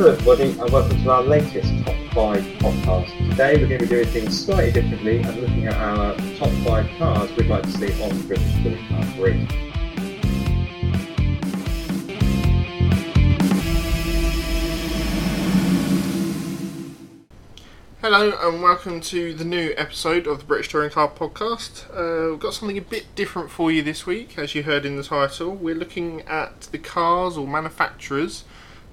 Hello, everybody, and welcome to our latest Top 5 podcast. Today, we're going to be doing things slightly differently and looking at our top 5 cars we'd like to see on the British Touring Car Grid. Hello and welcome to the new episode of the British Touring Car Podcast. Uh, we've got something a bit different for you this week, as you heard in the title. We're looking at the cars or manufacturers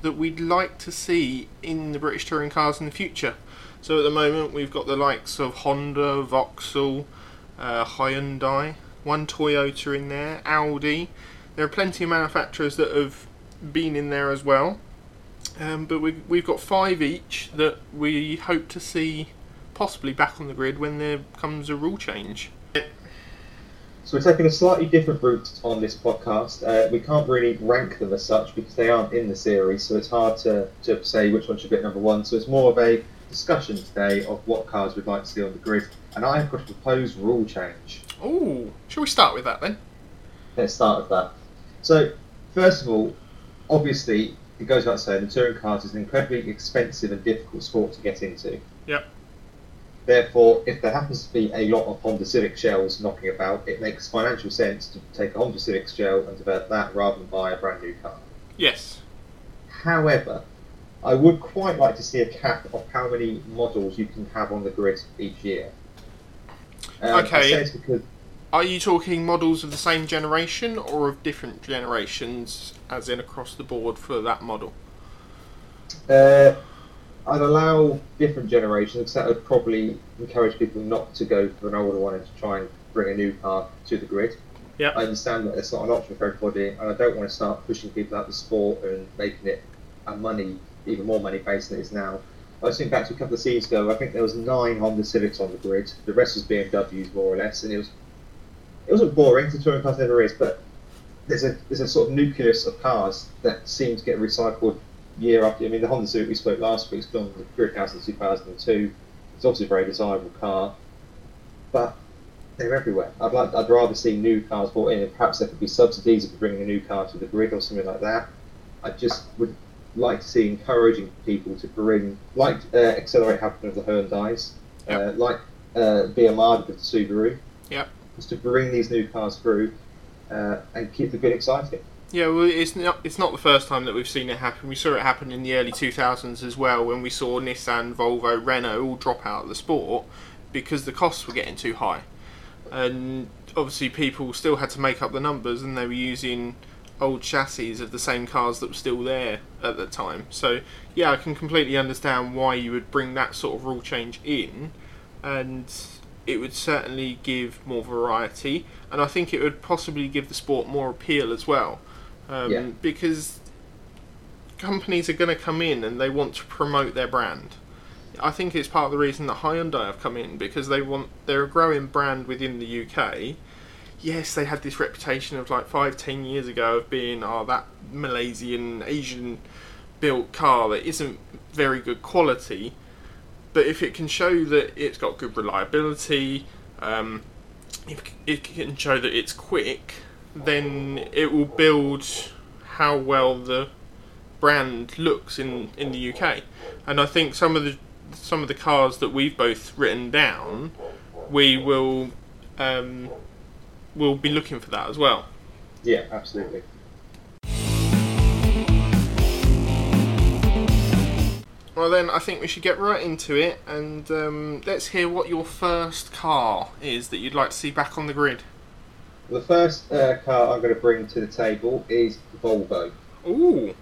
that we'd like to see in the British touring cars in the future. So at the moment we've got the likes of Honda, Vauxhall, uh, Hyundai, one Toyota in there, Audi. There are plenty of manufacturers that have been in there as well. Um, but we, we've got five each that we hope to see possibly back on the grid when there comes a rule change. So, we're taking a slightly different route on this podcast. Uh, we can't really rank them as such because they aren't in the series, so it's hard to, to say which one should be at number one. So, it's more of a discussion today of what cars we'd like to see on the grid. And I have got a proposed rule change. Oh, shall we start with that then? Let's start with that. So, first of all, obviously, it goes without saying, the touring cars is an incredibly expensive and difficult sport to get into. Yep. Therefore, if there happens to be a lot of Honda Civic shells knocking about, it makes financial sense to take a Honda Civic shell and develop that rather than buy a brand new car. Yes. However, I would quite like to see a cap of how many models you can have on the grid each year. Um, I Okay. say it's because Are you talking models of the same generation or of different generations, as in across the board for that model? Uh, I'd allow different generations because that would probably encourage people not to go for an older one and to try and bring a new car to the grid. Yep. I understand that it's not an option for everybody, and I don't want to start pushing people out of the sport and making it a money, even more money based than it is now. I was thinking back to a couple of seasons ago. I think there was nine Honda Civics on the grid. The rest was BMWs more or less, and it was it wasn't boring. The touring cars never is, but there's a there's a sort of nucleus of cars that seem to get recycled year after. Year. I mean, the Honda Civic we spoke last week's been on the grid house in 2002. It's obviously a very desirable car, but they're everywhere. I'd like I'd rather see new cars brought in, and perhaps there could be subsidies for bringing a new car to the grid or something like that. I just would like to see encouraging people to bring, like uh, Excelr8 happened with the Hyundai's, uh, like uh, BMR with the Subaru. Is to bring these new cars through uh, and keep the grid exciting. Yeah, well, it's not it's not the first time that we've seen it happen. We saw it happen in the early 2000s as well, when we saw Nissan, Volvo, Renault all drop out of the sport because the costs were getting too high, and obviously people still had to make up the numbers, and they were using old chassis of the same cars that were still there at the time. So yeah, I can completely understand why you would bring that sort of rule change in, and it would certainly give more variety, and I think it would possibly give the sport more appeal as well, um, Yeah. because companies are going to come in and they want to promote their brand. I think it's part of the reason that Hyundai have come in because they want they're a growing brand within the UK. Yes, they had this reputation of like five, ten years ago of being oh that Malaysian Asian built car that isn't very good quality, but if it can show that it's got good reliability, um, if it can show that it's quick, then it will build how well the brand looks in, in the UK. And I think some of the some of the cars that we've both written down, we will um, will be looking for that as well. Yeah, absolutely. Well, then I think we should get right into it, and um, let's hear what your first car is that you'd like to see back on the grid. The first uh, car I'm going to bring to the table is Volvo. Ooh,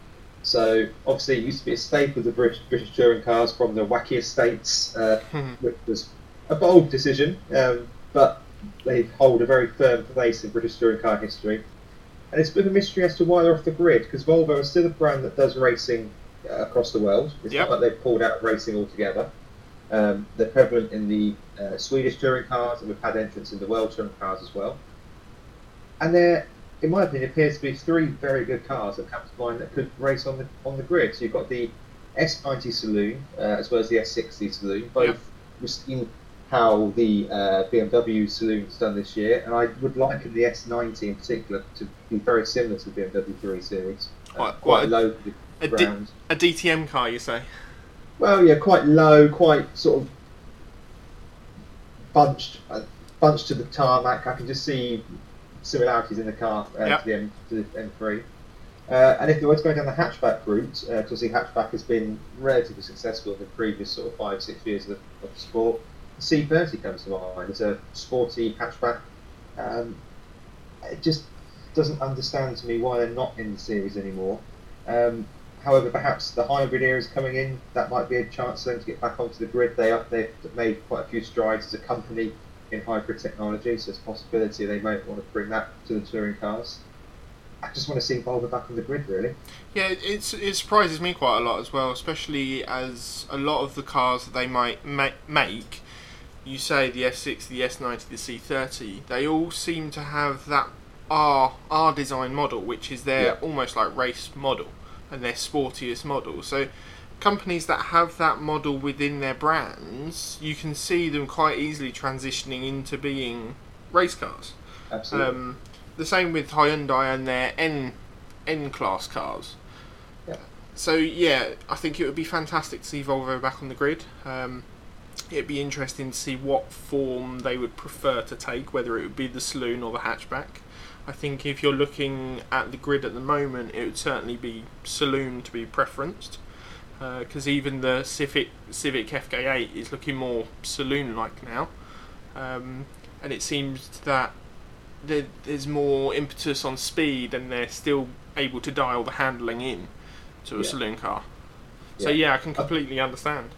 So obviously, it used to be a staple of the British, British touring cars from the wacky estates, uh, which was a bold decision, um, but they hold a very firm place in British touring car history. And it's a bit of a mystery as to why they're off the grid, because Volvo is still a brand that does racing across the world. It's Yep. not like they've pulled out of racing altogether. Um, they're prevalent in the uh, Swedish touring cars, and we've had entrants in the world touring cars as well. And there, in my opinion, appears to be three very good cars that come to mind that could race on the on the grid. So you've got the S90 saloon uh, as well as the S60 saloon. Both Yep. we've seen how the uh, BMW saloon's done this year, and I would liken the S90 in particular to be very similar to the BMW 3 Series. Uh, Quite- quite quite a- low a ground. A DTM car, you say? Well, yeah, quite low, quite sort of bunched, uh, bunched to the tarmac. I can just see similarities in the car uh, Yep. to the M to the M3. Uh, and if they were to go down the hatchback route, uh, because the hatchback has been relatively successful in the previous sort of five, six years of the, of the sport, the C30 comes to mind. It's a sporty hatchback. Um, it just doesn't understand to me why they're not in the series anymore. Um, however, perhaps the hybrid era is coming in. That might be a chance for them to get back onto the grid. They up, they've made quite a few strides as a company in hybrid technology, so it's a possibility they might want to bring that to the touring cars. I just want to see Volvo back on the grid, really. Yeah, it- it's, it surprises me quite a lot as well, especially as a lot of the cars that they might ma- make, you say the S6, the S90, the C30, they all seem to have that R R design model, which is their Yeah. almost like race model and their sportiest model. So companies that have that model within their brands, you can see them quite easily transitioning into being race cars. Absolutely. Um, the same with Hyundai and their N N class cars. Yeah. So yeah, I think it would be fantastic to see Volvo back on the grid. Um, it'd be interesting to see what form they would prefer to take, whether it would be the saloon or the hatchback. I think if you're looking at the grid at the moment, it would certainly be saloon to be preferenced, because even the Civic Civic FK8 is looking more saloon-like now, um, and it seems that there, there's more impetus on speed, and they're still able to dial the handling in to a Yeah. saloon car. So Yeah. yeah, I can completely understand.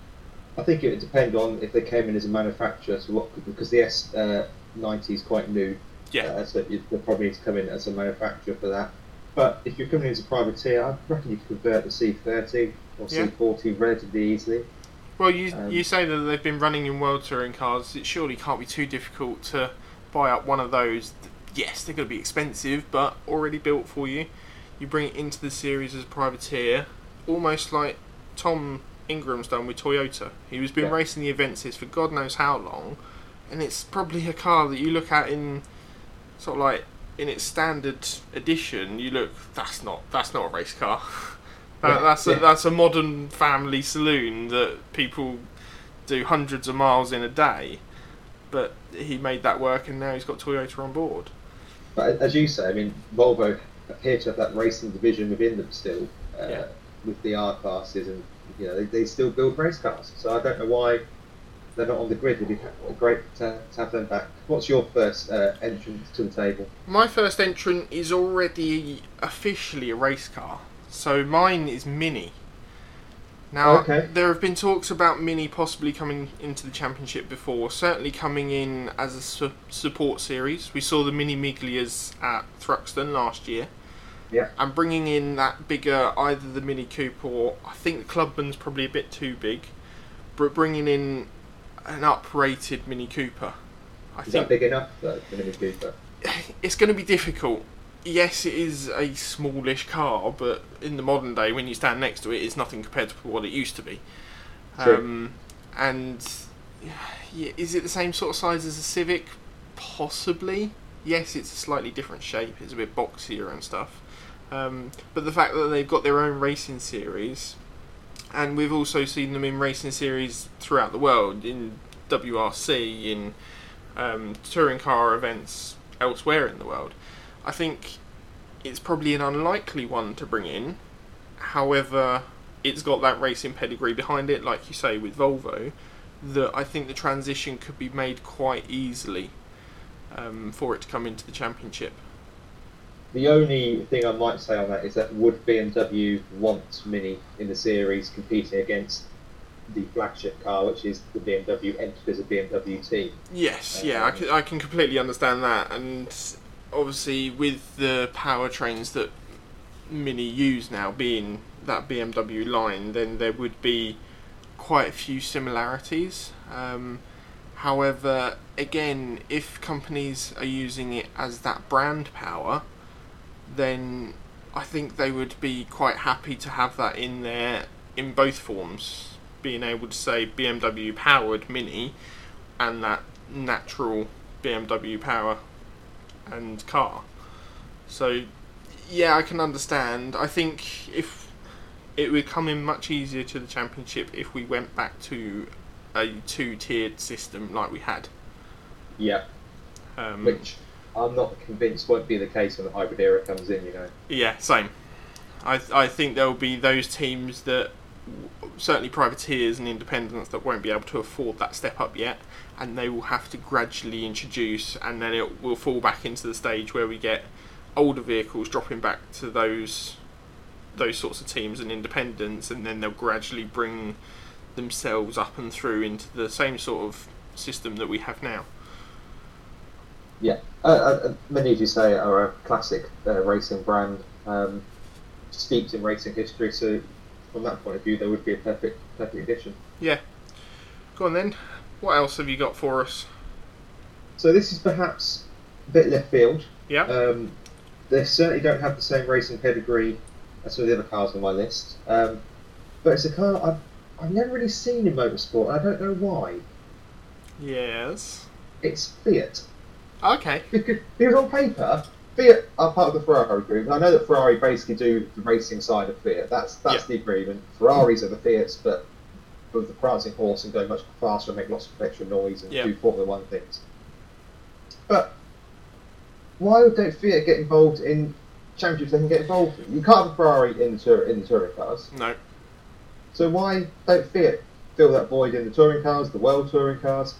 I think it would depend on if they came in as a manufacturer, so what because the S uh, ninety is quite new. Yeah. Uh, so you, they'll probably need to come in as a manufacturer for that. But if you're coming in as a privateer, I reckon you could convert the C30 or Yeah. C40 relatively easily. Well, you Um, you say that they've been running in world touring cars. It surely can't be too difficult to buy up one of those. Yes, they're going to be expensive, but already built for you. You bring it into the series as a privateer, almost like Tom Ingram's done with Toyota. He was been Yeah. racing the events for God knows how long, and it's probably a car that you look at in sort of like in its standard edition. You look, that's not that's not a race car. That, that's a, yeah. that's a modern family saloon that people do hundreds of miles in a day. But he made that work, and now he's got Toyota on board. But as you say, I mean, Volvo appear to have that racing division within them still, uh, Yeah. with the R classes, and you know they, they still build race cars. So I don't know why they're not on the grid. It'd be great to, to have them back. What's your first uh, entrance to the table? My first entrant is already officially a race car, so mine is Mini. Now, Okay. there have been talks about Mini possibly coming into the championship before, certainly coming in as a su- support series. We saw the Mini Miglias at Thruxton last year. Yeah. And bringing in that bigger, either the Mini Cooper or I think the Clubman's probably a bit too big, but bringing in an uprated Mini Cooper. I Is think that big enough though, for Mini Cooper? it's going to be difficult. Yes, it is a smallish car, but in the modern day, when you stand next to it, it's nothing compared to what it used to be. Um, and yeah, is it the same sort of size as a Civic? Possibly. Yes, it's a slightly different shape. It's a bit boxier and stuff. Um, but the fact that they've got their own racing series, and we've also seen them in racing series throughout the world in WRC, in um, touring car events elsewhere in the world. I think it's probably an unlikely one to bring in. However, it's got that racing pedigree behind it, like you say with Volvo, that I think the transition could be made quite easily um, for it to come into the championship. The only thing I might say on that is that would BMW want Mini in the series competing against the flagship car, which is the BMW entered as a BMW team? Yes, yeah, I Um, can, I can completely understand that, and obviously with the powertrains that Mini use now being that BMW line, then there would be quite a few similarities. Um, however, again, if companies are using it as that brand power, then I think they would be quite happy to have that in their in both forms, being able to say BMW powered Mini and that natural BMW power and car. So, yeah, I can understand. I think if it would come in much easier to the championship if we went back to a two-tiered system like we had. Yeah, Um, which I'm not convinced won't be the case when the hybrid era comes in. You know. Yeah, same. I I think there will be those teams that certainly privateers and independents that won't be able to afford that step up yet, and they will have to gradually introduce, and then it will fall back into the stage where we get older vehicles dropping back to those those sorts of teams and independents, and then they'll gradually bring themselves up and through into the same sort of system that we have now. Yeah, uh, uh, Mini as you say are a classic uh, racing brand, um, steeped in racing history. So from that point of view, they would be a perfect perfect addition. Yeah. Go on then. What else have you got for us? So this is perhaps a bit left field. Yeah. Um, they certainly don't have the same racing pedigree as some of the other cars on my list. Um, but it's a car I've, I've never really seen in motorsport, and I don't know why. Yes. It's Fiat. Okay. Because, because on paper, Fiat are uh, part of the Ferrari group. I know that Ferrari basically do the racing side of Fiat. That's that's Yeah. the agreement. Ferraris are the Fiats, but with the prancing horse and go much faster and make lots of extra noise and Yeah. do Formula One things. But why would don't Fiat get involved in championships they can get involved in? You can't have a Ferrari in the tour in the touring cars. No. So why don't Fiat fill that void in the touring cars, the world touring cars?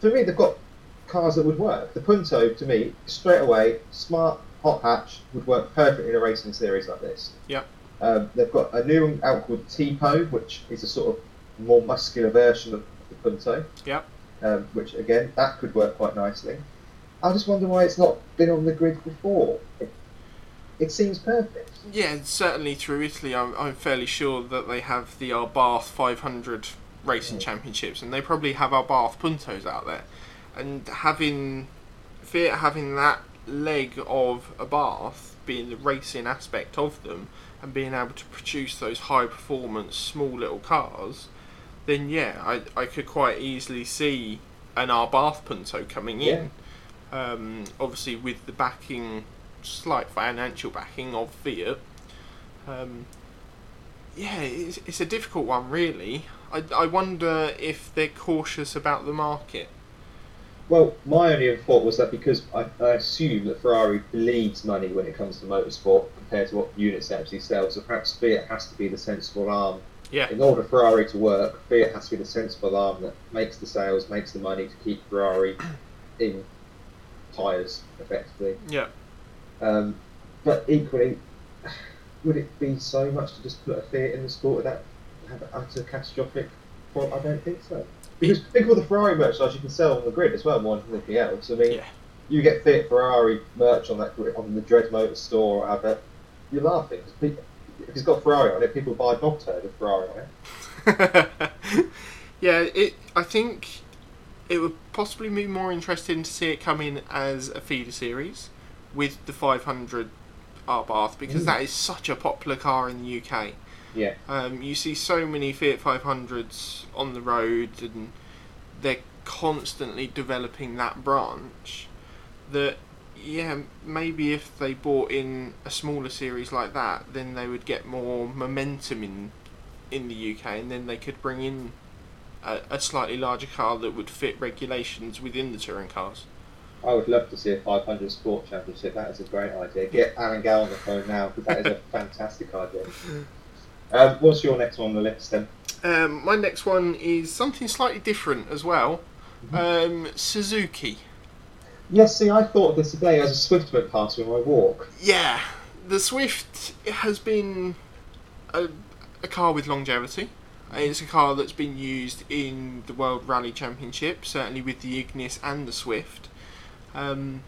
For me, they've got cars that would work. The Punto, to me, straight away, smart, hot hatch, would work perfectly in a racing series like this. Yep. Um, they've got a new one out called Tipo, which is a sort of more muscular version of the Punto, Yep. um, which again, that could work quite nicely. I just wonder why it's not been on the grid before. It, it seems perfect. Yeah, certainly through Italy, I'm, I'm fairly sure that they have the Abarth 500 racing Mm. championships, and they probably have Abarth Puntos out there. And having Fiat having that leg of Abarth being the racing aspect of them, and being able to produce those high performance small little cars, then yeah, I, I could quite easily see an Abarth Punto coming in. Um, obviously, with the backing, slight financial backing of Fiat. Um, yeah, it's, it's a difficult one, really. I, I wonder if they're cautious about the market. Well, my only thought was that because I, I assume that Ferrari bleeds money when it comes to motorsport compared to what units they actually sell, so perhaps Fiat has to be the sensible arm. Yeah, In order for Ferrari to work, Fiat has to be the sensible arm that makes the sales, makes the money to keep Ferrari in tyres, effectively. yeah. Um, but equally, would it be so much to just put a Fiat in the sport without have an utter catastrophic? Well, I don't think so. Because think of all the Ferrari merchandise you can sell on the grid as well, more than anything else. I mean, Yeah. you get Fiat Ferrari merch on that grid, on the Dread Motor store or whatever, you're laughing. 'cause pe- If it's got Ferrari on it, people buy Bobtail with Ferrari on it. yeah, it. I think it would possibly be more interesting to see it come in as a feeder series with the 500 Abarth because Mm. that is such a popular car in the UK. Yeah. Um, you see so many Fiat 500s on the road, and they're constantly developing that branch. That, yeah, maybe if they bought in a smaller series like that, then they would get more momentum in in the UK, and then they could bring in a, a slightly larger car that would fit regulations within the touring cars. I would love to see a 500 Sport Championship. That is a great idea. Get Alan Gow on the phone now because that is a fantastic idea. Um, what's your next one on the list then? Um, my next one is something slightly different as well. Um, Suzuki. Yes, see, I thought of this today as a Swift went past me on my walk. Yeah, the Swift has been a, a car with longevity. It's a car that's been used in the World Rally Championship, certainly with the Ignis and the Swift. Um,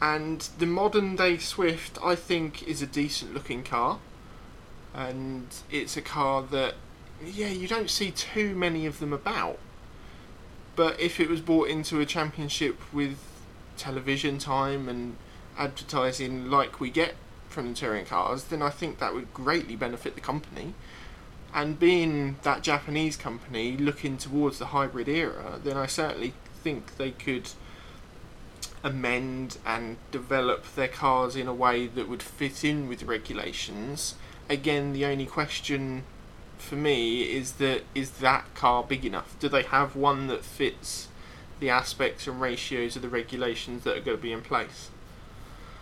and the modern day Swift, I think, is a decent looking car. And it's a car that, yeah, you don't see too many of them about. But if it was brought into a championship with television time and advertising like we get from the touring cars, then I think that would greatly benefit the company. And being that Japanese company looking towards the hybrid era, then I certainly think they could amend and develop their cars in a way that would fit in with regulations. Again, the only question for me is that is that car big enough? Do they have one that fits the aspects and ratios of the regulations that are going to be in place?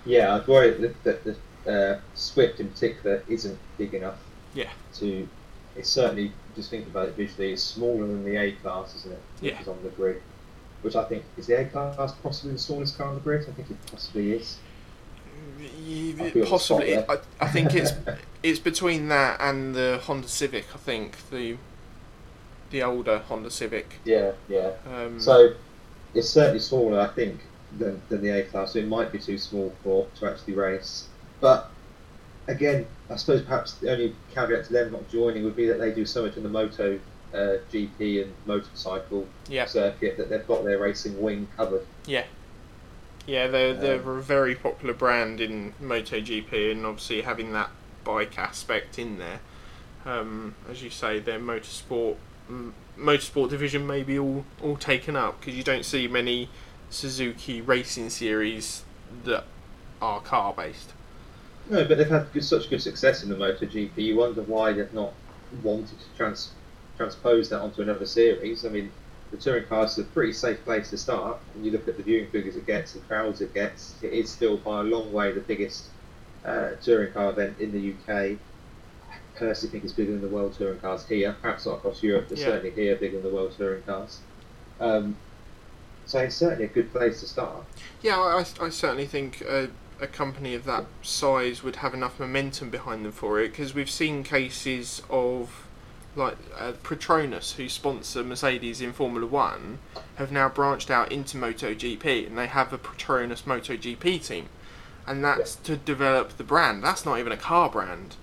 Yeah, I'd worry that, that the uh, Swift in particular isn't big enough. Yeah. To it's certainly just think about it visually, it's smaller than the A class, isn't it? Which Yeah. is on the grid. Which I think is the A class possibly the smallest car on the grid. I think it possibly is. I Possibly, I, I think it's it's between that and the Honda Civic. I think the the older Honda Civic. Yeah, yeah. Um, So it's certainly smaller, I think, than, than the A class. So it might be too small for to actually race. But again, I suppose perhaps the only caveat to them not joining would be that they do so much in the Moto uh, GP and motorcycle yeah, circuit that they've got their racing wing covered. yeah, yeah. They're they're Um, a very popular brand in MotoGP, and obviously having that bike aspect in there, um, as you say, their motorsport m- motorsport division may be all all taken up because you don't see many Suzuki racing series that are car based. No, but they've had such good success in the MotoGP. You wonder why they've not wanted to trans, transpose that onto another series. I mean, the touring cars is a pretty safe place to start. When you look at the viewing figures it gets, the crowds it gets, it is still by a long way the biggest uh, touring car event in the UK. I personally think it's bigger than the World Touring Cars here. Perhaps not across Europe, but Yeah. certainly here bigger than the World Touring Cars. Um, so it's certainly a good place to start. Yeah, I, I certainly think a, a company of that size would have enough momentum behind them for it because we've seen cases of like uh, Petronas, who sponsor Mercedes in Formula One, have now branched out into MotoGP and they have a Petronas MotoGP team, and that's to develop the brand. That's not even a car brand.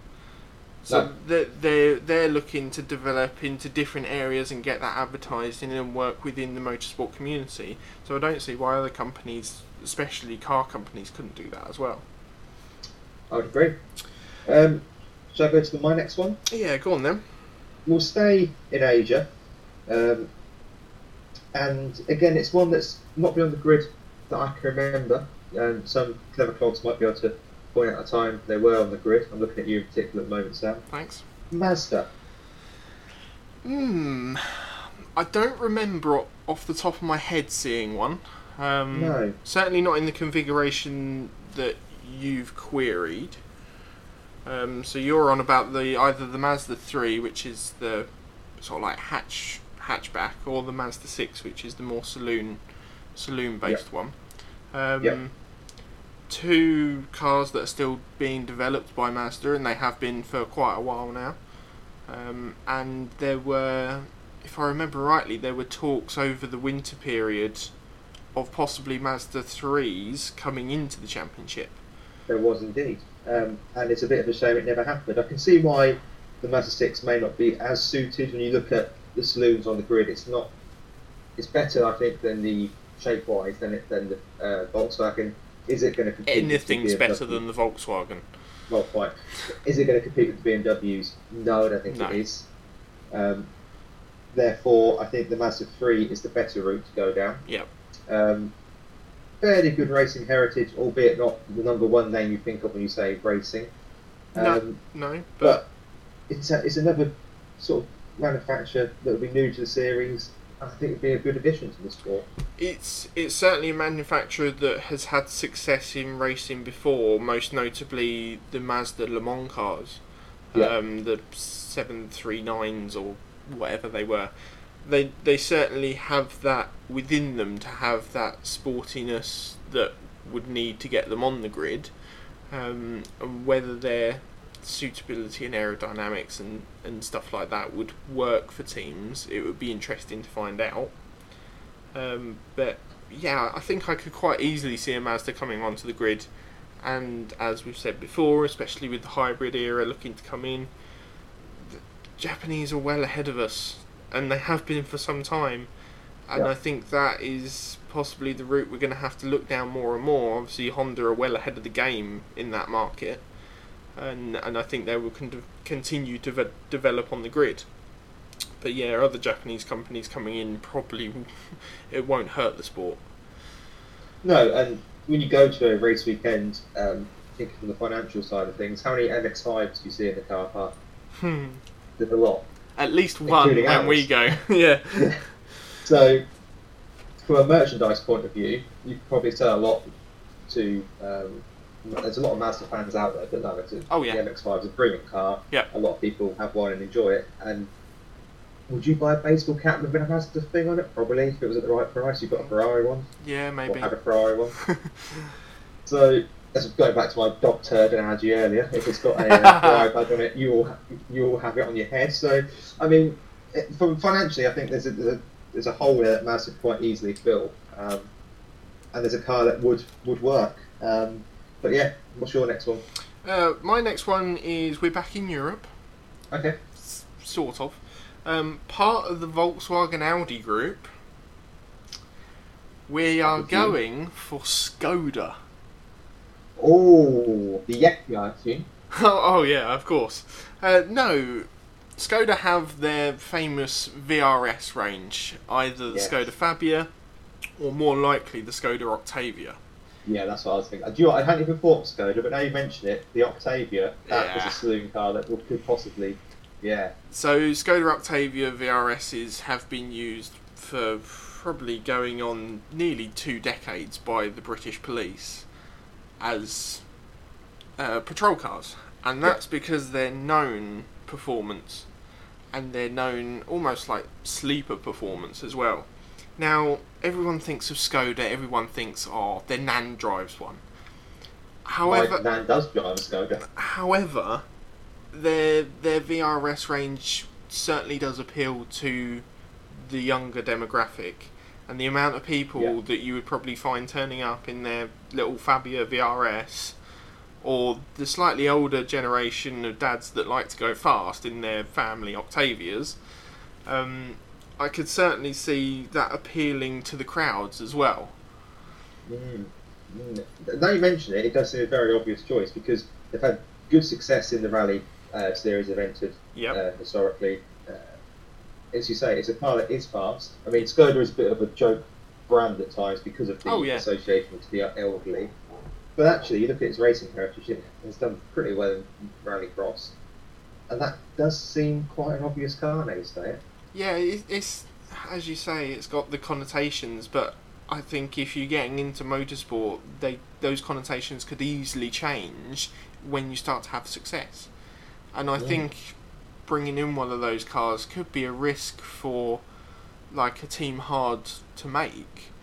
So No. they're, they're, they're looking to develop into different areas and get that advertised in and work within the motorsport community. So I don't see why other companies, especially car companies, couldn't do that as well. I would agree. Um, shall I go to the, my next one? Yeah, go on then. We'll stay in Asia. Um, and again, it's one that's not been on the grid that I can remember. Um, some clever clogs might be able to point out a time they were on the grid. I'm looking at you in particular at the moment, Sam. Thanks. Mazda. Hmm. I don't remember off the top of my head seeing one. Um, No. Certainly not in the configuration that you've queried. Um, so you're on about the either the Mazda 3, which is the sort of like hatch hatchback, or the Mazda 6, which is the more saloon saloon based one. Um, Yep. Two cars that are still being developed by Mazda, and they have been for quite a while now. Um, and there were, if I remember rightly, there were talks over the winter period of possibly Mazda 3s coming into the championship. There was indeed. Um, and it's a bit of a shame it never happened. I can see why the Mazda 6 may not be as suited when you look at the saloons on the grid. It's not. It's better, I think, than the shape wise than it than the uh, Volkswagen. Is it going to compete? with the Anything's better than the Volkswagen. Well, quite. Is it going to compete with the BMWs? No, I don't think No. it is. Um, therefore, I think the Mazda 3 is the better route to go down. Yep. Um, fairly good racing heritage, albeit not the number one name you think of when you say racing. No. Um, No, but but it's, a, it's another sort of manufacturer that will be new to the series. I think it'd be a good addition to the sport. it's it's certainly a manufacturer that has had success in racing before, most notably the Mazda Le Mans cars, Yeah. um, the seven three nines or whatever they were. They they certainly have that within them to have that sportiness that would need to get them on the grid, um, and whether their suitability and aerodynamics and, and stuff like that would work for teams, it would be interesting to find out. Um, but yeah, I think I could quite easily see a Mazda coming onto the grid, and as we've said before, especially with the hybrid era looking to come in, the Japanese are well ahead of us, and they have been for some time. And Yeah. I think that is possibly the route we're going to have to look down more and more. Obviously, Honda are well ahead of the game in that market. and and I think they will con- continue to ve- develop on the grid. But yeah, other Japanese companies coming in probably it won't hurt the sport. No, and when you go to a race weekend, um, thinking from the financial side of things, how many MX5s do you see in the car park? Hmm. There's a lot. At least one ours. we go. yeah. So, from a merchandise point of view, you probably sell a lot to. Um, there's a lot of Mazda fans out there that know it. Oh, yeah. the MX-5 is a brilliant car. Yeah. A lot of people have one and enjoy it. And would you buy a baseball cap with a Mazda thing on it? Probably, if it was at the right price. You've got a Ferrari one, Yeah, or maybe. had a Ferrari one. So, that's going back to my dog turd analogy earlier. If it's got a uh, Ferrari on it, you will you will have it on your head. So, I mean, from financially, I think there's a, there's a there's a hole there that could quite easily fill, um, and there's a car that would would work. Um, but yeah, what's your next one? Uh, my next one is we're back in Europe, Okay. s- sort of. Um, part of the Volkswagen Audi group. We are going for Skoda. Oh, the Yeti, I assume. oh, oh, yeah, of course. Uh, no, Skoda have their famous VRS range, either the Yes. Skoda Fabia or more likely the Skoda Octavia. Yeah, that's what I was thinking. Do you know? I hadn't even thought of Skoda, but now you mention it, the Octavia, that was a saloon car that could possibly, yeah. So Skoda Octavia VRSs have been used for probably going on nearly two decades by the British police as uh, patrol cars, and Yeah. that's because they're known performance and they're known almost like sleeper performance as well. Now everyone thinks of Skoda, everyone thinks, oh, their Nan drives one. However, My nan does drive a Skoda. However, their their VRS range certainly does appeal to the younger demographic, and the amount of people Yeah. that you would probably find turning up in their little Fabia VRS, or the slightly older generation of dads that like to go fast in their family Octavias. Um, I could certainly see that appealing to the crowds as well. Mm. Mm. Now you mention it, it does seem a very obvious choice because they've had good success in the rally uh, series entered Yep. uh, historically. As you say, it's a car that is fast. I mean, Skoda is a bit of a joke brand at times because of the Oh, yeah. association to the elderly. But actually, you look at its racing heritage, it has done pretty well in rallycross. And that does seem quite an obvious car now you say it. Yeah, it's as you say, it's got the connotations, but I think if you're getting into motorsport, they those connotations could easily change when you start to have success. And I Yeah. think bringing in one of those cars could be a risk for like a team hard to make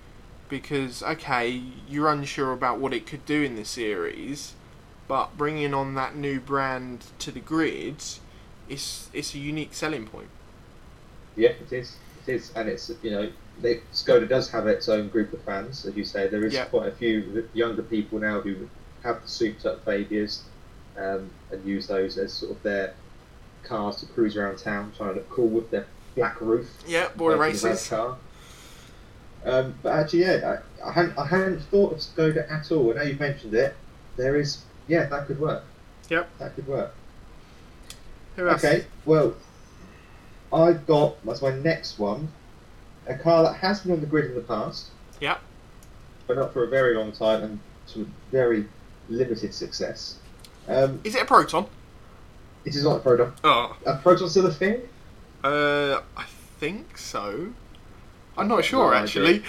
because okay, you're unsure about what it could do in the series, but bringing on that new brand to the grid, it's it's a unique selling point. Yeah, it is. It is, and it's you know, they, Skoda does have its own group of fans, as you say. There is Yeah. quite a few younger people now who have the souped-up Fabias um, and use those as sort of their cars to cruise around town, trying to look cool with their black roof. Yeah, boy like in the races. Car. Um, but actually, yeah, I, I, hadn't, I hadn't thought of Skoda at all. And now you've mentioned it, there is, yeah, that could work. Yep. That could work. Who else? Okay, well, I've got that's my next one, a car that has been on the grid in the past. Yep. But not for a very long time and to very limited success. Um, Is it a Proton? It is not a Proton. Oh, A Proton still a thing? uh, I think so. I'm not sure idea. actually.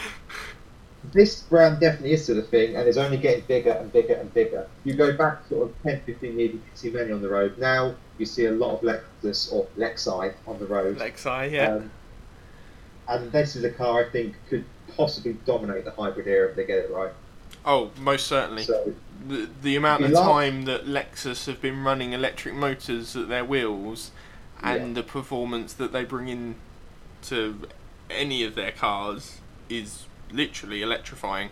This brand definitely is still a thing and is only getting bigger and bigger and bigger. You go back sort of 10, 15 years, you can see many on the road. Now you see a lot of Lexus or Lexi on the road. Lexi, yeah. Um, and this is a car I think could possibly dominate the hybrid era if they get it right. Oh, most certainly. So the, the amount of time that Lexus have been running electric motors at their wheels and Yeah. the performance that they bring in to any of their cars is literally electrifying.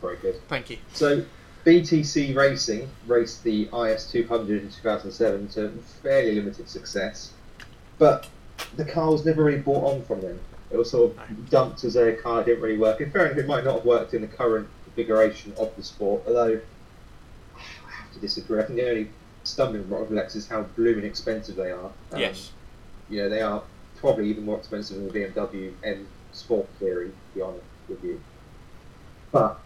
very good. Thank you. So BTC Racing raced the IS200 in 2007 to fairly limited success, but the car was never really bought on from them. It was sort of dumped as a car that didn't really work. In fairness, it might not have worked in the current configuration of the sport, although I have to disagree. I think the only stumbling block of Lexus is how blooming expensive they are. Um, yes. You know, they are probably even more expensive than the BMW M Sport Series, to be honest with you. But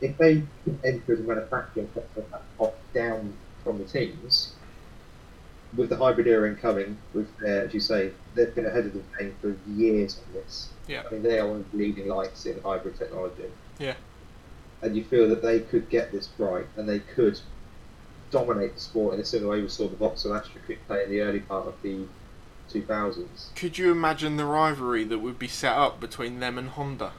if they enter the manufacturing sector off down from the teams, with the hybrid era incoming, with their, as you say, they've been ahead of the game for years on this. Yeah. I mean, they are one of the leading lights in hybrid technology. Yeah. And you feel that they could get this right, and they could dominate the sport in a similar way we saw the Vauxhall Astra Coupé in the early part of the 2000s. Could you imagine the rivalry that would be set up between them and Honda?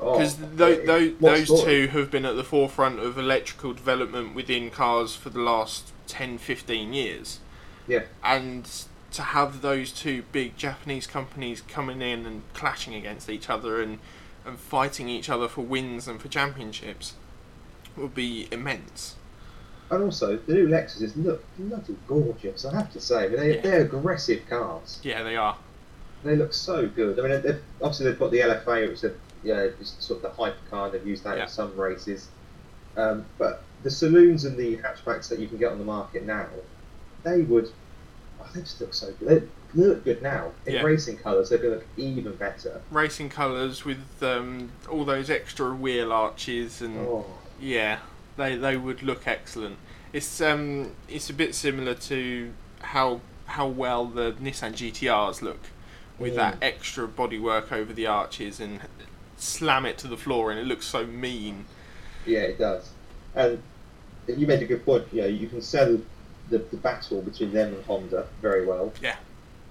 Oh, Because it- those, what those sport? two have been at the forefront of electrical development within cars for the last 10, 15 years. Yeah. And to have those two big Japanese companies coming in and clashing against each other and, and fighting each other for wins and for championships would be immense. And also, the new Lexuses look bloody gorgeous, I have to say. They, Yeah. they're aggressive cars. Yeah, they are. They look so good. I mean, they've, obviously they've got the LFA, which is yeah, sort of the hypercar. They've used that Yeah. in some races. Um, but the saloons and the hatchbacks that you can get on the market now, they would. Oh, they just look so good. They look good now. In Yeah. racing colours, they're going to look even better. Racing colours with um, all those extra wheel arches and Oh, Yeah, they they would look excellent. It's um it's a bit similar to how how well the Nissan GTRs look with that Mm. extra bodywork over the arches and slam it to the floor and it looks so mean. yeah, it does. And you made a good point. You know, you can sell the, the battle between them and Honda very well. Yeah.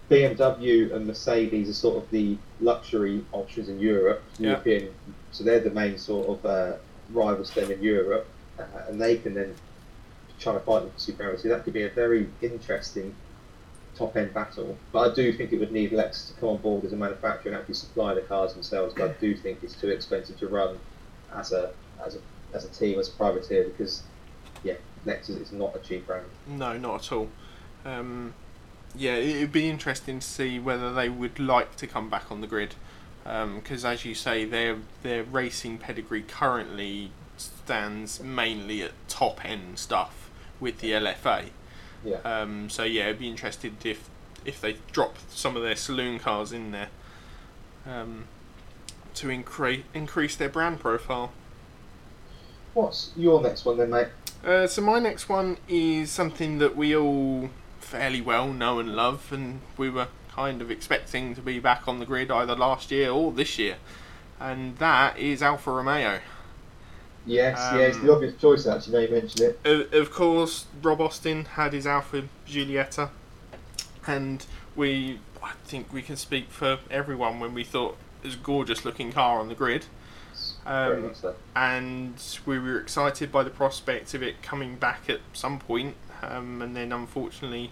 BMW and Mercedes are sort of the luxury options in Europe, Yeah. European. So they're the main sort of uh, rivals to them in Europe, uh, and they can then try to fight them for superiority. That could be a very interesting top end battle. But I do think it would need Lexus to come on board as a manufacturer and actually supply the cars themselves. But I do think it's too expensive to run as a as a as a team as a privateer because yeah, Lexus is it's not a cheap brand. No, not at all. Um, yeah, it would be interesting to see whether they would like to come back on the grid, because as you say, their their racing pedigree currently stands mainly at top end stuff with the LFA. Yeah. Um, so yeah, it'd be interested if if they drop some of their saloon cars in there um, to increase increase their brand profile. What's your next one then, mate? Uh, so my next one is something that we all fairly well know and love, and we were kind of expecting to be back on the grid either last year or this year, and that is Alfa Romeo. Yes, Um, yeah, it's the obvious choice actually. Now you mentioned it. Of, of course, Rob Austin had his Alfa Giulietta, and we, I think we can speak for everyone when we thought it was a gorgeous looking car on the grid. Um, so. and we were excited by the prospect of it coming back at some point, um, and then unfortunately,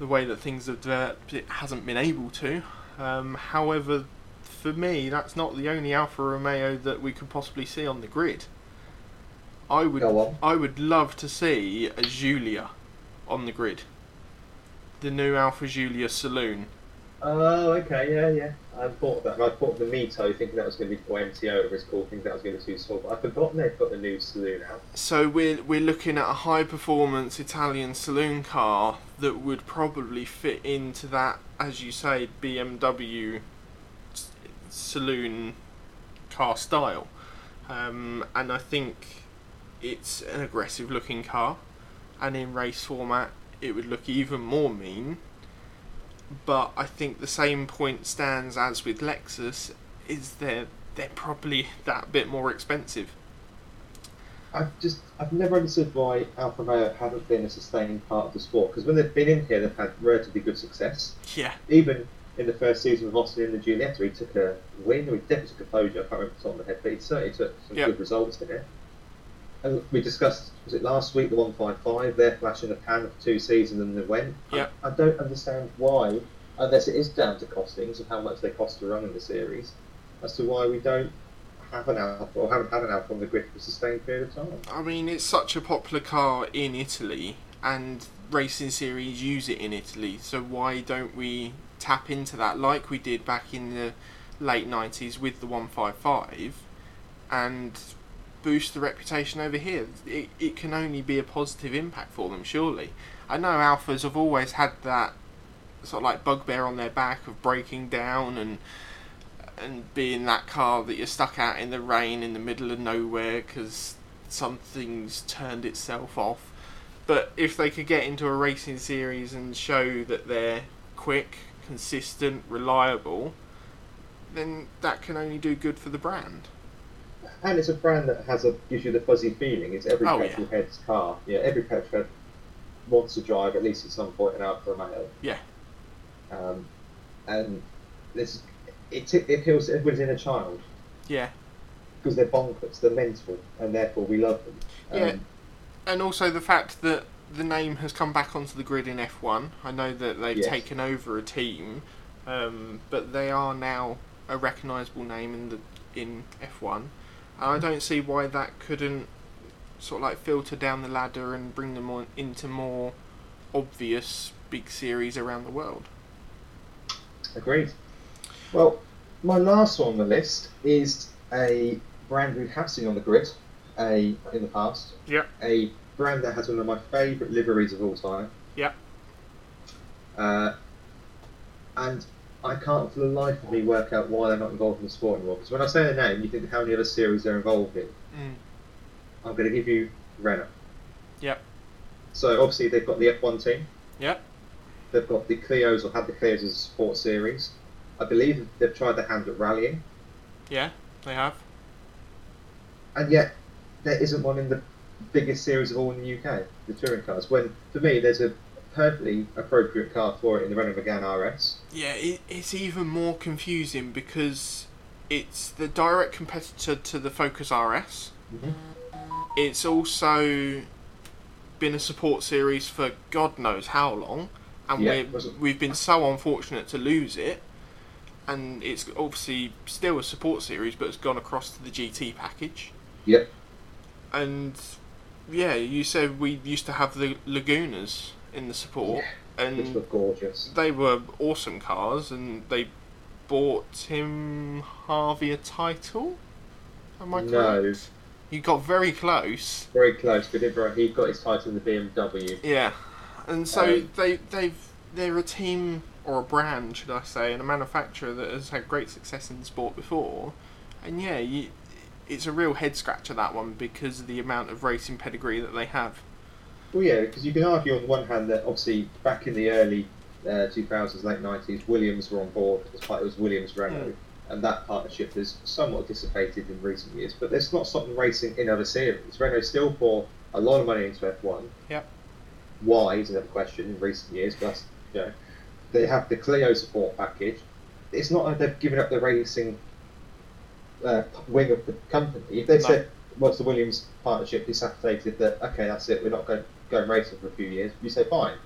the way that things have developed, it hasn't been able to. Um, however, for me, that's not the only Alfa Romeo that we could possibly see on the grid. I would, I would love to see a Giulia on the grid. The new Alfa Giulia Saloon. Oh, okay, yeah, yeah. I thought of that. I thought of the Mito, thinking that was going to be or MTO, whatever it's called, thinking that was going to be too small. But I've forgotten they've got the new saloon out. So we're we're looking at a high performance Italian saloon car that would probably fit into that, as you say, BMW saloon car style. Um, and I think it's an aggressive looking car, and in race format it would look even more mean. But I think the same point stands as with Lexus, is they're they're probably that bit more expensive. I've just, I've never understood why Alfa Romeo haven't been a sustaining part of the sport. Because when they've been in here, they've had relatively good success. Yeah. Even in the first season of Austin in the Giulietta, he took a win, or he definitely took a podium, I can't remember the top of my head, but he certainly took some Yep. good results in it. And we discussed, was it last week, the 155, They're flashing the pan for two seasons and they went. Yep. I, I don't understand why, unless it is down to costings of how much they cost to run in the series, as to why we don't have an Alfa, or haven't had an Alfa on the grid for a sustained period of time. I mean, it's such a popular car in Italy, and racing series use it in Italy. So why don't we tap into that like we did back in the late '90s with the 155, and boost the reputation over here. It, it can only be a positive impact for them, surely. I know Alfas have always had that sort of like bugbear on their back of breaking down and and being that car that you're stuck out in the rain in the middle of nowhere because something's turned itself off. But if they could get into a racing series and show that they're quick, consistent, reliable, then that can only do good for the brand. And it's a brand that has a gives you the fuzzy feeling. It's every Oh, petrol head's car. Yeah, every petrol head wants to drive at least at some point an Alfa Romeo. Yeah. Um, and this it it appeals to everybody's inner child Yeah. because they're bonkers, they're mental, and therefore we love them. Um, Yeah. And also the fact that the name has come back onto the grid in F1. I know that they've Yes. taken over a team, um, but they are now a recognisable name in the in F1. I don't see why that couldn't sort of like filter down the ladder and bring them on into more obvious big series around the world. Agreed. Well, my last one on the list is a brand we have seen on the grid a in the past. Yep. A brand that has one of my favourite liveries of all time. Yep. Uh, and I can't for the life of me work out why they're not involved in the sport anymore. Because when I say their name, you think how many other series they're involved in. Mm. I'm going to give you Renault. Yep. So obviously they've got the F1 team. Yep. They've got the Clios or had the Clios as a sport series. I believe they've tried their hand at rallying, Yeah, they have. and yet there isn't one in the biggest series of all in the UK, the touring cars. When for me, there's a perfectly appropriate car for it in the Renault Megane RS. Yeah, it, it's even more confusing because it's the direct competitor to the Focus RS. Mhm. It's also been a support series for God knows how long, and Yeah, we're, we've been so unfortunate to lose it. And it's obviously still a support series, but it's gone across to the GT package. Yep. And yeah, you said we used to have the Lagunas in the support, Which and look gorgeous. they were awesome cars, and they bought Tim Harvey a title. Am I No. correct? He got very close. Very close, but he got his title in the BMW. Yeah, and so Um, they they've they're a team or a brand, should I say, and a manufacturer that has had great success in the sport before. And yeah, you, it's a real head scratcher that one because of the amount of racing pedigree that they have. Well, yeah, because you can argue on the one hand that obviously back in the early uh, 2000s, late 90s, Williams were on board as part it was Williams Renault, and that partnership has somewhat dissipated in recent years. But that's not stopping racing in other series. Renault still pour a lot of money into F1. Yep. Why is another question in recent years, but you know, they have the Clio support package. It's not like they've given up the racing uh, wing of the company. If they No. said once the Williams partnership disaffiliated that okay, that's it, we're not going going racing for a few years, you say fine.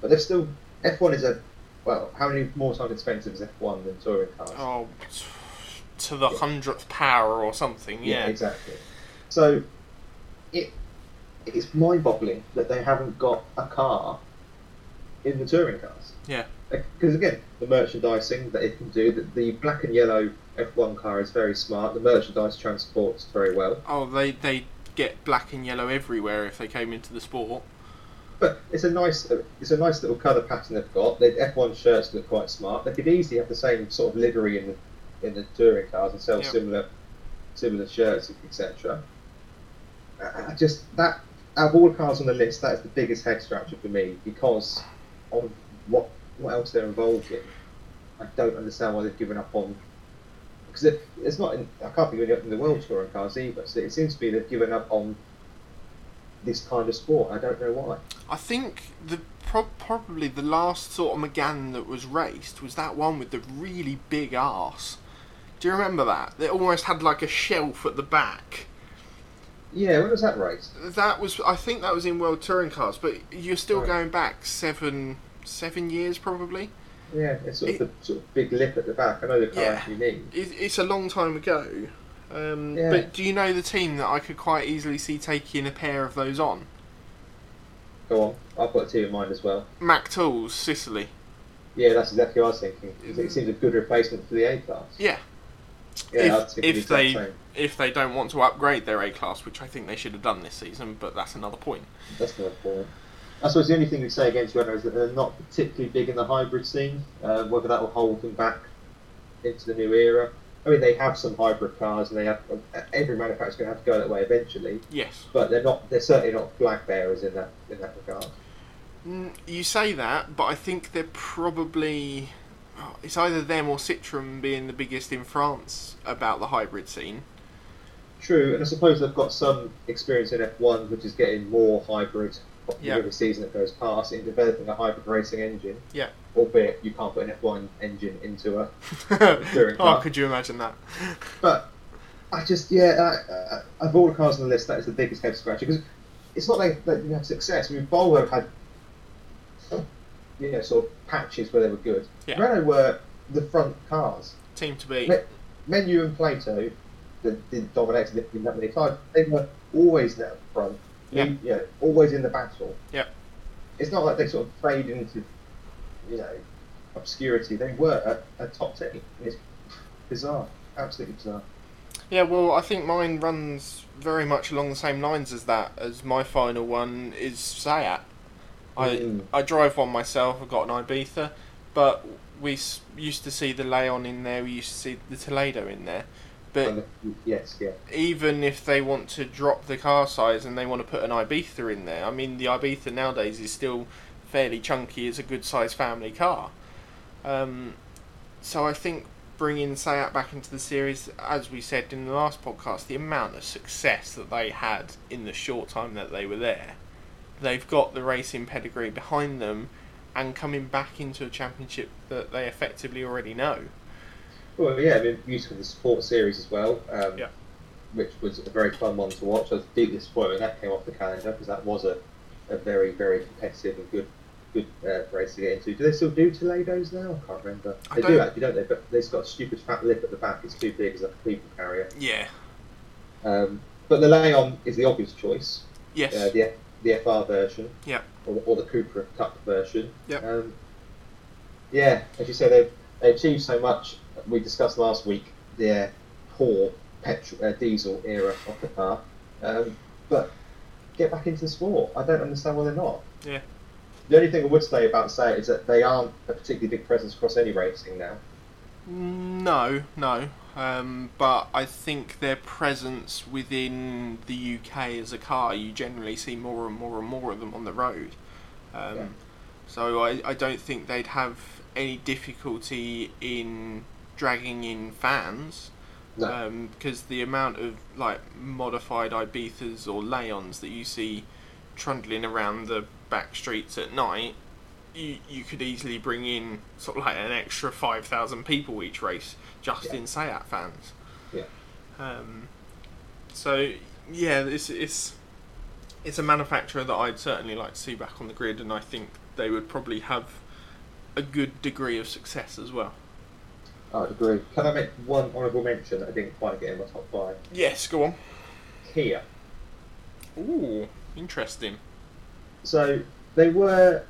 But they're still F1 is a well, how many more times expensive is F1 than touring cars? Oh, to the hundredth power or something. Yeah. exactly. So it it's mind-boggling that they haven't got a car in the touring cars. Yeah. Uh, because again, the merchandising that it can do, the, the black and yellow F1 car is very smart. The merchandise transports very well. Oh, they they get black and yellow everywhere if they came into the sport. But it's a nice, it's a nice little colour pattern they've got. The F1 shirts look quite smart. They could easily have the same sort of livery in the in the touring cars and sell Yeah. similar similar shirts, etc. I uh, I just that out of all the cars on the list, that is the biggest head scratcher for me because of what what else they're involved in. I don't understand why they've given up on because it, it's not. In, I can't think of up in the world touring cars either. So it seems to be they've given up on this kind of sport. I don't know why. I think the pro- probably the last sort of Megane that was raced was that one with the really big ass. Do you remember that? It almost had like a shelf at the back. Yeah, when was that race? That was, I think, that was in World Touring Cars, but you're still Right. going back seven, seven years probably. Yeah, it's sort of the sort of big lip at the back. I know the car Yeah. actually. It, it's a long time ago. Um, Yeah. But do you know the team that I could quite easily see taking a pair of those on? Go on, I've got two in mind as well. Mac Tools, Ciceley. Yeah, that's exactly what I was thinking. It seems a good replacement for the A class. Yeah. Yeah, If- I'd think the if they- same. If they don't want to upgrade their A class, which I think they should have done this season, but that's another point. That's my point. I suppose the only thing we'd say against Renault is that they're not particularly big in the hybrid scene. Uh, whether that will hold them back into the new era. I mean, they have some hybrid cars, and they have every manufacturer's going to have to go that way eventually. Yes. But they're not. They're certainly not flag bearers in that in that regard. Mm, You say that, but I think they're probably. oh, It's either them or Citroen being the biggest in France about the hybrid scene. True, and I suppose they've got some experience in F1, which is getting more hybrid Yeah. every season that goes past in developing a hybrid racing engine. Yeah. Albeit you can't put an F1 engine into a oh, car. could you imagine that? But I just, yeah, I, I, of all the cars on the list, that is the biggest head scratcher because it's not like that you have success. I mean, Volvo had, you know, sort of patches where they were good. Yeah. Renault were the front cars. Team to be. Me- Menu and Plato, that did dominate that many times, they were always there up front. Yeah. You always in the battle. Yeah. It's not like they sort of fade into, you know, obscurity. They were a, a top team. It's bizarre, absolutely bizarre. Yeah, well, I think mine runs very much along the same lines as that. As my final one is Seat. I Mm. I drive one myself. I've got an Ibiza, but we s- used to see the Leon in there. We used to see the Toledo in there. But yes, yeah. even if they want to drop the car size and they want to put an Ibiza in there, I mean, the Ibiza nowadays is still fairly chunky as a good sized family car. Um, so I think bringing Seat back into the series, as we said in the last podcast, the amount of success that they had in the short time that they were there, they've got the racing pedigree behind them and coming back into a championship that they effectively already know. Well, yeah, I mean, useful the sport series as well. Um, Yeah. Which was a very fun one to watch. I was deeply disappointed when that came off the calendar because that was a, a very, very competitive and good good uh, race to get into. Do they still do Toledos now? I can't remember. I They do don't- actually, don't they? But they've got a stupid fat lip at the back. It's too big as a people carrier. Yeah. Um, but the Leon is the obvious choice. Yes. Uh, the the FR version. Yep. Or, or the Cooper Cup version. Yep. Um, yeah, as you say, they've, they achieved so much. We discussed last week their poor petrol uh, diesel era of the car, um, but get back into the sport. I don't understand why they're not. Yeah. The only thing I would say about say is that they aren't a particularly big presence across any racing now. No, no. Um, but I think their presence within the UK as a car, you generally see more and more and more of them on the road. Um, Yeah. So I, I don't think they'd have any difficulty in dragging in fans. No. Um, because the amount of like modified Ibizas or Leons that you see trundling around the back streets at night, you you could easily bring in sort of like an extra five thousand people each race just Yeah. in Seat fans. Yeah. Um, so yeah, it's it's it's a manufacturer that I'd certainly like to see back on the grid, and I think they would probably have a good degree of success as well. I would agree. Can I make one honourable mention that I didn't quite get in my top five? Yes, go on. Kia. Ooh, interesting. So they were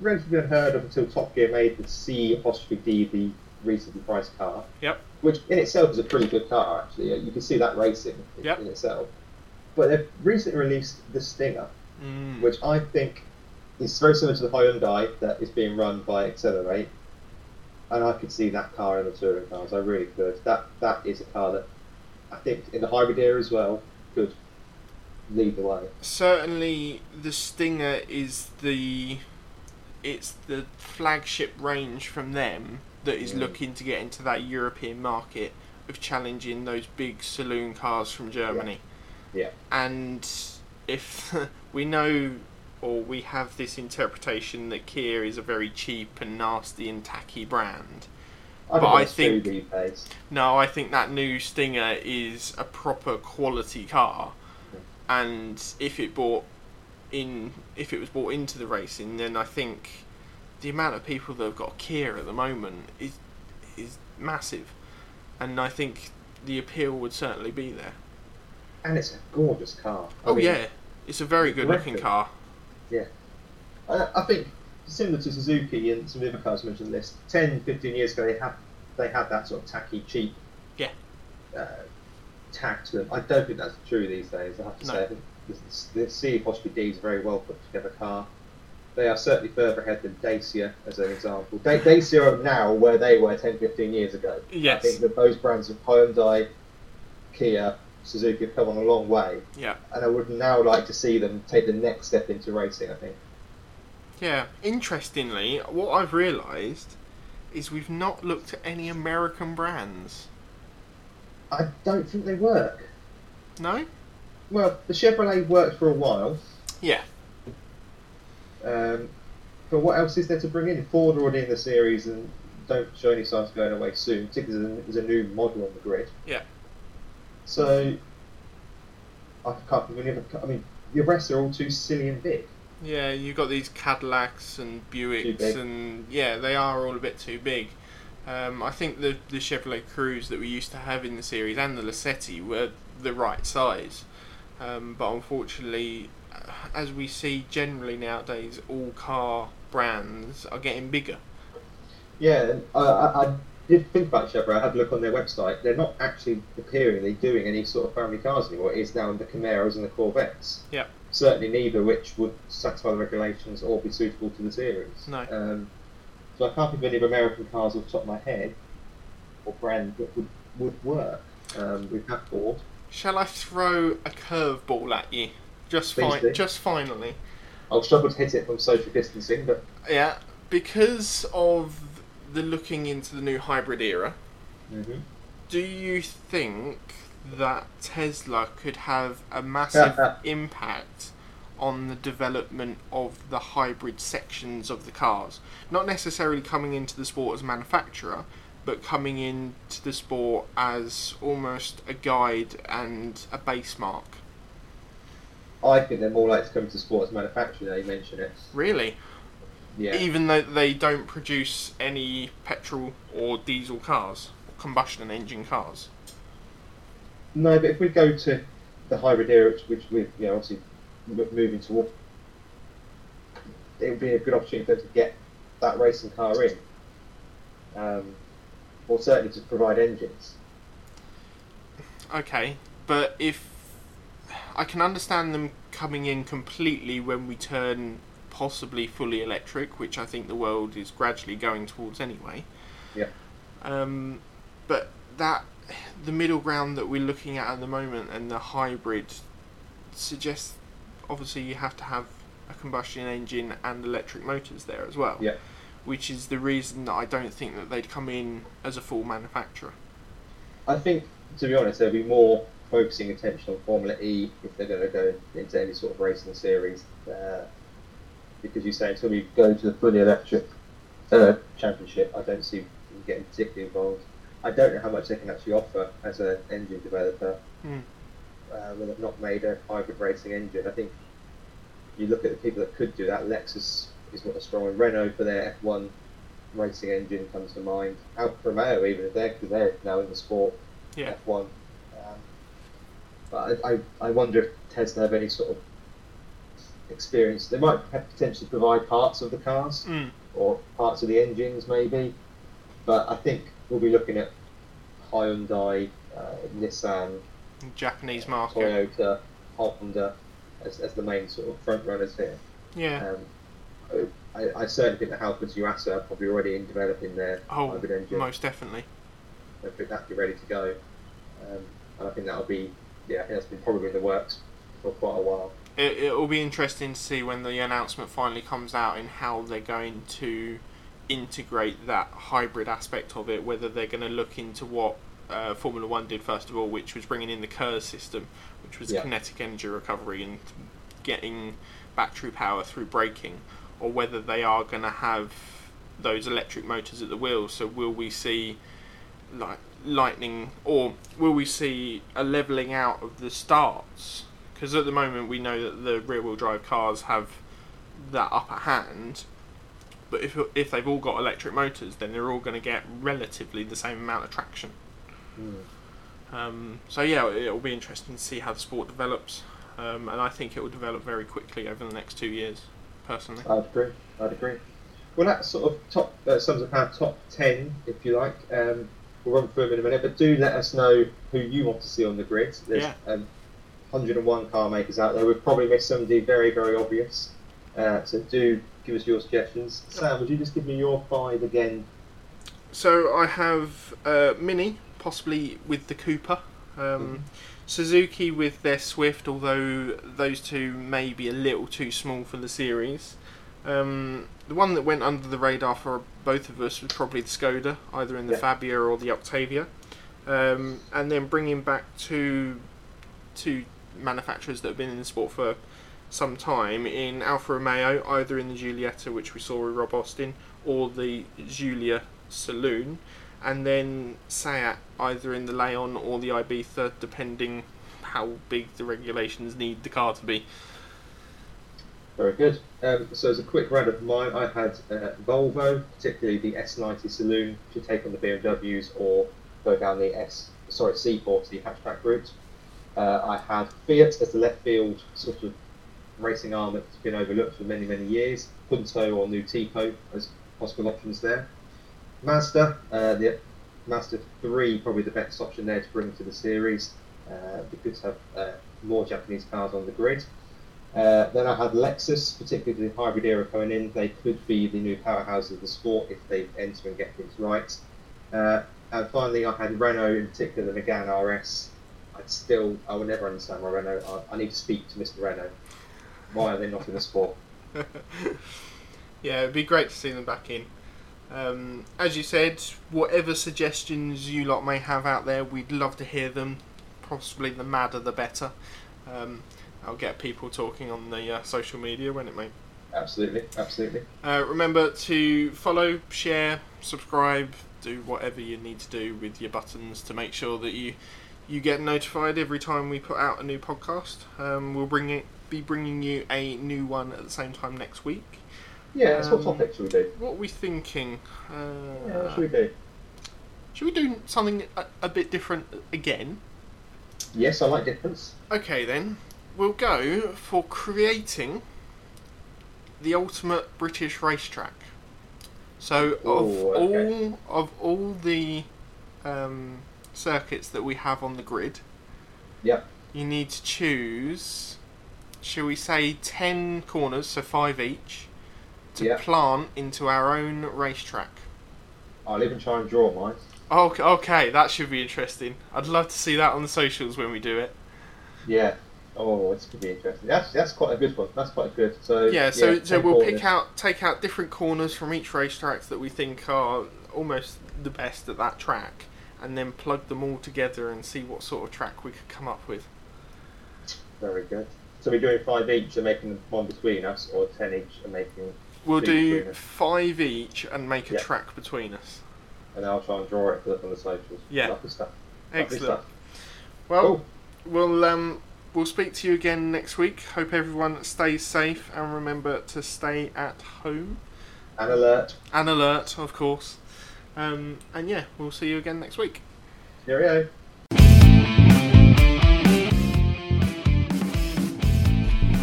relatively unheard of until Top Gear made the C apostrophe D the reasonably priced car. Yep. Which in itself is a pretty good car, actually. You can see that racing in, Yep. in itself. But they've recently released the Stinger, Mm. which I think is very similar to the Hyundai that is being run by Excelr8. And I could see that car in the touring cars. I really could. That that is a car that I think in the hybrid era as well could lead the way. Certainly, the Stinger is the it's the flagship range from them that is Mm. looking to get into that European market of challenging those big saloon cars from Germany. Yeah. And if we know or we have this interpretation that Kia is a very cheap and nasty and tacky brand. I But I think- No, I think that new Stinger is a proper quality car, and if it bought in, if it was bought into the racing, then I think the amount of people that have got a Kia at the moment is is massive, and I think the appeal would certainly be there. and it's a gorgeous car. I Oh mean, yeah, it's a very good looking Terrific. Car. I, I think similar to Suzuki and some of the other cars mentioned on the list, 10, 15 years ago they had they had that sort of tacky, cheap Yeah. uh, tack to them. I don't think that's true these days. I have to No. say, I think the, the C apostrophe D is a very well put together car. They are certainly further ahead than Dacia, as an example. Da- Dacia are now where they were 10, 15 years ago. Yes. I think that those brands of Hyundai, Kia, Suzuki have come on a long way, Yeah. and I would now like to see them take the next step into racing. I think. Yeah. Interestingly, what I've realised is we've not looked at any American brands. I don't think they work. No. Well, the Chevrolet worked for a while. Yeah. Um, but what else is there to bring in? Ford are already in the series and don't show any signs of going away soon, particularly as a, new model on the grid. Yeah. So, I can't think of any other. I mean, the rest are all too silly and big. Yeah, you've got these Cadillacs and Buicks, and yeah, they are all a bit too big. Um, I think the the Chevrolet Cruze that we used to have in the series and the Lacetti were the right size, um, but unfortunately, as we see generally nowadays, all car brands are getting bigger. Yeah, I, I did think about Chevrolet. I had a look on their website. They're not actually appearingly doing any sort of family cars anymore. It is now in the Camaros and the Corvettes. Yeah. Certainly neither which would satisfy the regulations or be suitable to the series. No. Um, so I can't think of any of American cars off the top of my head or brand that would, would work. Um, we've had Ford. Shall I throw a curveball at you? Just Please fi- do. just finally. I'll struggle to hit it from social distancing, but Yeah, because of the looking into the new hybrid era. Mhm. Do you think that Tesla could have a massive impact on the development of the hybrid sections of the cars? Not necessarily coming into the sport as a manufacturer, but coming into the sport as almost a guide and a base mark. I think they're more likely to come to sports manufacturing. Now you mention it. Really? Yeah. Even though they don't produce any petrol or diesel cars, combustion engine cars. No, but if we go to the hybrid era, which, which we're you know, obviously moving toward, it would be a good opportunity for them to get that racing car in, um, or certainly to provide engines. Okay, but if I can understand them coming in completely when we turn possibly fully electric, which I think the world is gradually going towards anyway. Yeah. Um, but that the middle ground that we're looking at at the moment and the hybrid suggests obviously you have to have a combustion engine and electric motors there as well. Yeah. Which is the reason that I don't think that they'd come in as a full manufacturer. I think, to be honest, they'll be more focusing attention on Formula E if they're going to go into any sort of racing series. Uh, because you say until we go to the fully electric uh, championship, I don't see them getting particularly involved. I don't know how much they can actually offer as an engine developer Hmm. uh, when they've not made a hybrid racing engine. I think you look at the people that could do that. Lexus is what they're strong with. Renault for their F1 racing engine comes to mind. Alfa Romeo, even if they're, because they're now in the sport Yeah. F1. Um, but I, I, I wonder if Tesla have any sort of experience. They might have potentially provide parts of the cars Mm. or parts of the engines, maybe. But I think we'll be looking at Hyundai, uh, Nissan, Japanese market. Toyota, Honda as, as the main sort of front runners here. Yeah. Um, I, I certainly think the Halfords Yuasa are probably already in developing their Oh, hybrid engine. most definitely. I think that'll be ready to go. Um, and I think that'll be, yeah, I think that's been probably in the works for quite a while. It, it'll be interesting to see when the announcement finally comes out and how they're going to integrate that hybrid aspect of it. Whether they're going to look into what uh, Formula One did first of all, which was bringing in the KERS system, which was Yeah. kinetic energy recovery and getting battery power through braking, or whether they are going to have those electric motors at the wheels. So will we see like lightning, or will we see a leveling out of the starts? Because at the moment we know that the rear-wheel drive cars have that upper hand, but if if they've all got electric motors, then they're all going to get relatively the same amount of traction. Um, so yeah, it will be interesting to see how the sport develops, um, and I think it will develop very quickly over the next two years. Personally, I'd agree. I'd agree. Well, that sort of top uh, sums up our top ten, if you like. Um, we'll run through them in a minute. But do let us know who you want to see on the grid. There's Yeah. Um, 101 car makers out there. We've probably missed somebody very, very obvious. Uh, so do give us your suggestions. Sam, would you just give me your five again? So I have uh, Mini, possibly with the Cooper. Um, Suzuki with their Swift, although those two may be a little too small for the series. Um, the one that went under the radar for both of us was probably the Skoda, either in the Yeah. Fabia or the Octavia. Um, and then bringing back two, two manufacturers that have been in the sport for some time in Alfa Romeo, either in the Giulietta, which we saw with Rob Austin, or the Giulia Saloon, and then Seat either in the Leon or the Ibiza, depending how big the regulations need the car to be. Very good. Um, so as a quick round of mine, I had uh, Volvo, particularly the S90 Saloon, to take on the BMWs or go down the S, sorry, C40, the hatchback route. Uh, I had Fiat as the left field sort of racing arm that's been overlooked for many, many years. Punto or New Tipo as possible options there. Mazda, uh, the Mazda 3, probably the best option there to bring to the series. Uh, be have uh, more Japanese cars on the grid. Uh, then I had Lexus, particularly the hybrid era coming in. They could be the new powerhouse of the sport if they enter and get things right. Uh, and finally, I had Renault, in particular the Megane RS. I'd still, I will never understand why Renault. I, I need to speak to Mr. Renault. Why are they not in the sport? yeah, it'd be great to see them back in. Um, as you said, whatever suggestions you lot may have out there, we'd love to hear them. Possibly the madder the better. Um, I'll get people talking on the uh, social media when it may. Absolutely, absolutely. Uh, remember to follow, share, subscribe, do whatever you need to do with your buttons to make sure that you you get notified every time we put out a new podcast. Um, we'll bring it, be bringing you a new one at the same time next week. Yeah, so what Um, topic should we do? What are we thinking? Uh, Yeah, what should we do? should we do something a, a bit different again? Yes, I like difference. Okay, then we'll go for creating the ultimate British racetrack. So, of Ooh, okay. all of all the um, circuits that we have on the grid, Yep. you need to choose. Shall we say ten corners, so five each, to Yeah. plant into our own racetrack? I'll even try and draw mine. Okay, okay, that should be interesting. I'd love to see that on the socials when we do it. Yeah. Oh, this could be interesting. That's that's quite a good one. That's quite good. So Yeah, so so we'll corners. pick out take out different corners from each racetrack that we think are almost the best at that track, and then plug them all together and see what sort of track we could come up with. Very good. So we're doing five each and making one between us, or ten each and making, We'll do five each and make a Yeah. track between us. and I'll try and draw it for on the socials. Yeah. Lovely stuff. Lovely Excellent. stuff. Well, Cool. we'll um we'll speak to you again next week. Hope everyone stays safe and remember to stay at home And alert. and alert, of course. Um, and yeah, we'll see you again next week. Cheerio.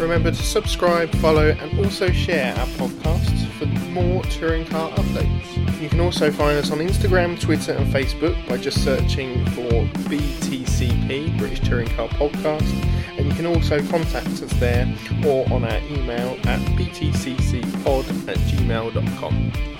Remember to subscribe, follow, and also share our podcasts for more touring car updates. You can also find us on Instagram, Twitter, and Facebook by just searching for BTCP, British Touring Car Podcast, and you can also contact us there or on our email at btccpod at gmail.com.